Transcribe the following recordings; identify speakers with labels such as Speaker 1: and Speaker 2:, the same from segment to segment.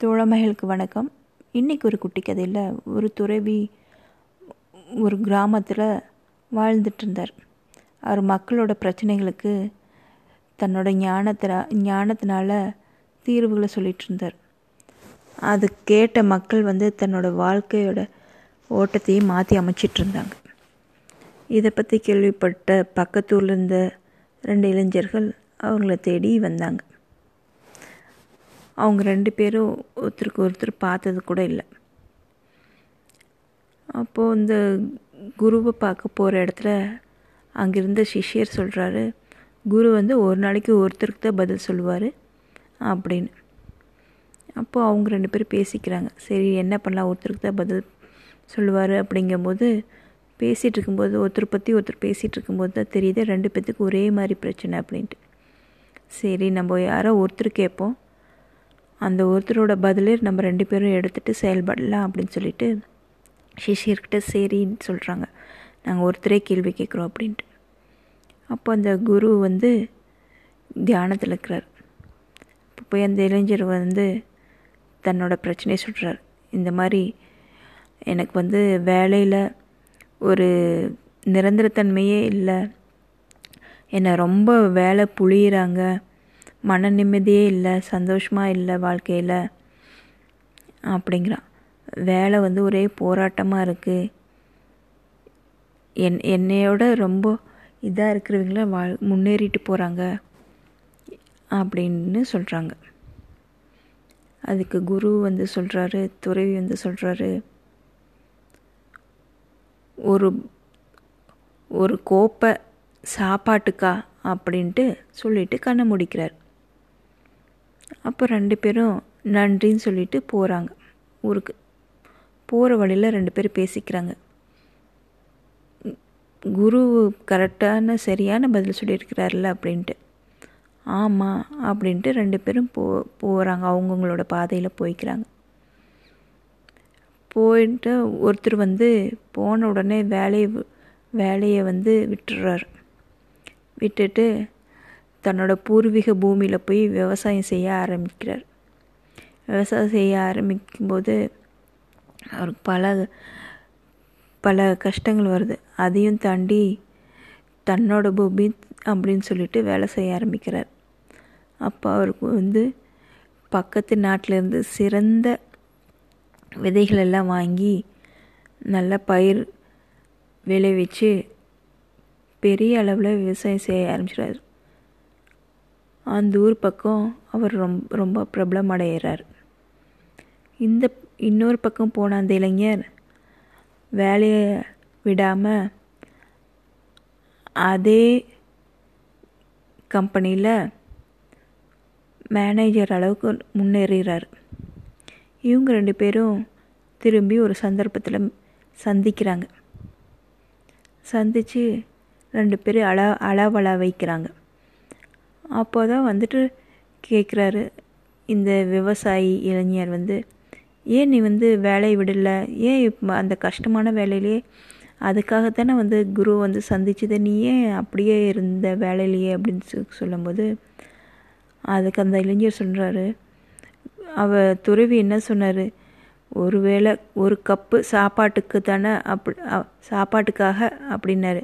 Speaker 1: தோழமைகளுக்கு வணக்கம். இன்றைக்கி ஒரு குட்டி கதையில் ஒரு துறவி ஒரு கிராமத்தில் வாழ்ந்துட்டு இருந்தார் அவர் மக்களோட பிரச்சனைகளுக்கு தன்னோட ஞானத்தின ஞானத்தினால தீர்வுகளை சொல்லிகிட்டு இருந்தார் அது கேட்ட மக்கள் வந்து தன்னோட வாழ்க்கையோட ஓட்டத்தையே மாற்றி அமைச்சிட்டு இருந்தாங்க இதை பற்றி கேள்விப்பட்ட பக்கத்தூரில் இருந்த ரெண்டு இளைஞர்கள் அவங்கள தேடி வந்தாங்க. அவங்க ரெண்டு பேரும் ஒருத்தருக்கு ஒருத்தர் பார்த்தது கூட இல்லை. அப்போது இந்த குருவை பார்க்க போகிற இடத்துல அங்கிருந்த சிஷ்யர் சொல்கிறாரு குரு வந்து ஒரு நாளைக்கு ஒருத்தருக்கு தான் பதில் சொல்லுவார் அப்படின்னு. அப்போது அவங்க ரெண்டு பேரும் பேசிக்கிறாங்க சரி என்ன பண்ணலாம்? ஒருத்தருக்கு தான் பதில் சொல்லுவார் அப்படிங்கும்போது பேசிகிட்டு இருக்கும்போது ஒருத்தர் பற்றி ஒருத்தர் பேசிகிட்டு இருக்கும்போது தான் தெரியுது ரெண்டு பேர்த்துக்கு ஒரே மாதிரி பிரச்சனை அப்படின்ட்டு. சரி நம்ம யாரோ ஒருத்தர் கேட்போம். அந்த ஒருத்தரோட பதிலே நம்ம ரெண்டு பேரும் எடுத்துகிட்டு செயல்படலாம் அப்படின்னு சொல்லிட்டு சிஷியர்கிட்ட சரின்னு சொல்கிறாங்க நாங்கள் ஒருத்தரே கேள்வி கேட்குறோம் அப்படின்ட்டு. அப்போ அந்த குரு வந்து தியானத்தில் இருக்கிறார். இப்போ போய் அந்த இளைஞர் வந்து தன்னோட பிரச்சனையை சொல்கிறார் இந்த மாதிரி எனக்கு வந்து வேலையில் ஒரு நிரந்தரத்தன்மையே இல்லை. என்னை ரொம்ப வேலை புழியிறாங்க. மன நிம்மதியே இல்லை சந்தோஷமாக இல்லை வாழ்க்கையில். அப்படிங்கிறான். வேலை வந்து ஒரே போராட்டமாக இருக்குது என் என்னையோட ரொம்ப இதாக இருக்கிறவங்கள வா முன்னேறிட்டு போகிறாங்க அப்படின்னு சொல்கிறாங்க அதுக்கு குரு வந்து சொல்கிறாரு துறவி வந்து சொல்கிறாரு ஒரு ஒரு கோப்பை சாப்பாட்டுக்கா அப்படின்ட்டு சொல்லிட்டு கண்ணை முடிக்கிறார். அப்போ ரெண்டு பேரும் நன்றின்னு சொல்லிட்டு போகிறாங்க ஊருக்கு. போகிற வழியில் ரெண்டு பேரும் பேசிக்கிறாங்க. குரு கரெக்டான சரியான பதில் சொல்லியிருக்கிறார்ல அப்படின்ட்டு. ஆமாம் அப்படின்ட்டு ரெண்டு பேரும் போ போகிறாங்க அவங்கவுங்களோட பாதையில் போய்க்கிறாங்க. போயிட்டு ஒருத்தர் வந்து போன உடனே வேலையை வேலையை வந்து விட்டுடுறார் விட்டுட்டு தன்னோட பூர்வீக பூமியில் போய் விவசாயம் செய்ய ஆரம்பிக்கிறார். விவசாயம் செய்ய ஆரம்பிக்கும்போது அவருக்கு பல பல கஷ்டங்கள் வருது. அதையும் தாண்டி தன்னோட பூமி அப்படின்னு சொல்லிட்டு வேலை செய்ய ஆரம்பிக்கிறார். அப்போ அவருக்கு வந்து பக்கத்து நாட்டிலேருந்து சிறந்த விதைகள் எல்லாம் வாங்கி நல்ல பயிர் விளைவிச்சு பெரிய அளவில் விவசாயம் செய்ய ஆரம்பிச்சிடாரு அந்த ஊர் பக்கம் அவர் ரொம்ப ரொம்ப பிரபலம் அடைகிறார் இந்த இன்னொரு பக்கம் போன அந்த இளைஞர் வேலையை விடாமல் அதே கம்பெனியில் மேனேஜர் அளவுக்கு முன்னேறுகிறார். இவங்க ரெண்டு பேரும் திரும்பி ஒரு சந்தர்ப்பத்தில் சந்திக்கிறாங்க. சந்தித்து ரெண்டு பேரும் அள அளவள வைக்கிறாங்க. அப்போ தான் வந்துட்டு கேட்குறாரு இந்த விவசாயி இளைஞர் வந்து ஏன் நீ வந்து வேலையை விடலை? ஏன் அந்த கஷ்டமான வேலையிலே அதுக்காகத்தானே வந்து குரு வந்து சந்திச்சது? நீ ஏன் அப்படியே இருந்த வேலையிலேயே? அப்படின்னு சொல்லும்போது அதுக்கு அந்த இளைஞர் சொல்கிறாரு அவ துறவி என்ன சொன்னார் ஒரு வேளை ஒரு கப்பு சாப்பாட்டுக்கு தானே அப்படி சாப்பாட்டுக்காக அப்படின்னாரு.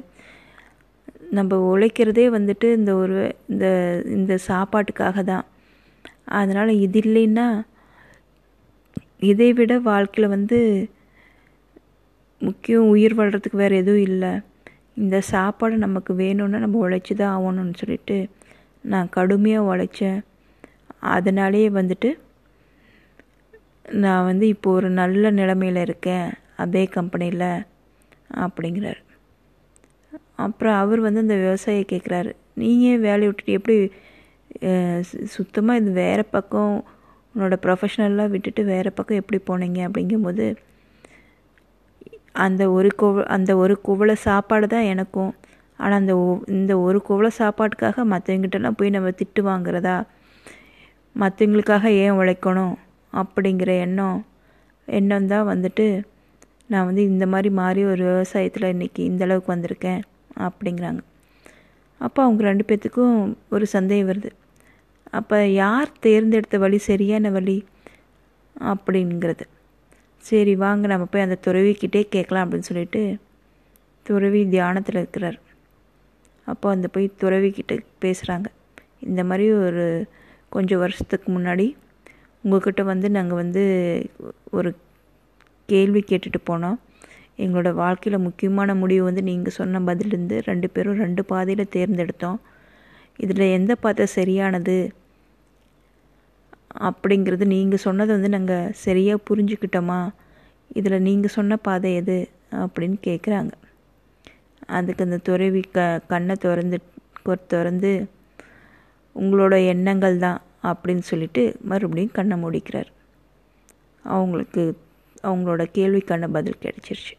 Speaker 1: நம்ம உழைக்கிறதே வந்துட்டு இந்த ஒரு இந்த இந்த சாப்பாட்டுக்காக தான். அதனால் இது இல்லைன்னா இதை விட வாழ்க்கையில் வந்து முக்கியம் உயிர் வாழ்கிறதுக்கு வேறு எதுவும் இல்லை. இந்த சாப்பாடு நமக்கு வேணும்னா நம்ம உழைச்சி தான் ஆகணும்னு சொல்லிட்டு நான் கடுமையாக உழைச்சேன். அதனாலேயே வந்துட்டு நான் வந்து இப்போ ஒரு நல்ல நிலமையில் இருக்கேன். அதே கம்பெனியில் அப்படிங்கிறார். அப்புறம் அவர் வந்து அந்த விவசாயி கேட்குறாரு நீங்கள் வேலையை விட்டுட்டு எப்படி சுத்தமாக இது வேறு பக்கம் உன்னோட ப்ரொஃபஷனல்லாம் விட்டுட்டு வேறு பக்கம் எப்படி போனீங்க? அப்படிங்கும்போது அந்த ஒரு குவ அந்த ஒரு குவளை சாப்பாடு தான் எனக்கும். ஆனால் அந்த இந்த ஒரு குவளை சாப்பாட்டுக்காக மற்றவங்கிட்டலாம் போய் நம்ம திட்டு வாங்குறதா? மற்றவங்களுக்காக ஏன் உழைக்கணும்? அப்படிங்கிற எண்ணம் எண்ணம் தான் வந்துட்டு நான் வந்து இந்த மாதிரி மாறி ஒரு விவசாயத்தில் இன்றைக்கி இந்தளவுக்கு வந்திருக்கேன். அப்படிங்கிறாங்க. அப்போ அவங்க ரெண்டு பேர்த்துக்கும் ஒரு சந்தேகம் வருது. அப்போ யார் தேர்ந்தெடுத்த வழி சரியான வழி அப்படிங்கிறது. சரி வாங்க நம்ம போய் அந்த துறவிக்கிட்டே கேட்கலாம் அப்படின்னு சொல்லிட்டு துறவி தியானத்தில் இருக்கிறார். அப்போ அந்த போய் துறவிக்கிட்ட பேசுகிறாங்க இந்த மாதிரி ஒரு கொஞ்சம் வருஷத்துக்கு முன்னாடி உங்கள்கிட்ட வந்து நாங்கள் வந்து ஒரு கேள்வி கேட்டுட்டு போனோம். எங்களோட வாழ்க்கையில் முக்கியமான முடிவு வந்து நீங்கள் சொன்ன பதிலிருந்து ரெண்டு பேரும் ரெண்டு பாதையில் தேர்ந்தெடுத்தோம். இதில் எந்த பாதை சரியானது அப்படிங்கிறது நீங்கள் சொன்னதை வந்து நாங்கள் சரியாக புரிஞ்சுக்கிட்டோமா? இதில் நீங்கள் சொன்ன பாதை எது அப்படின்னு கேட்குறாங்க அதுக்கு அந்த துறவி க கண்ணை திறந்து திறந்து உங்களோட எண்ணங்கள் தான் அப்படின்னு சொல்லிட்டு மறுபடியும் கண்ணை மூடிக்கிறார். அவங்களுக்கு அவங்களோட கேள்விக்கான பதில் கிடைச்சிருச்சு.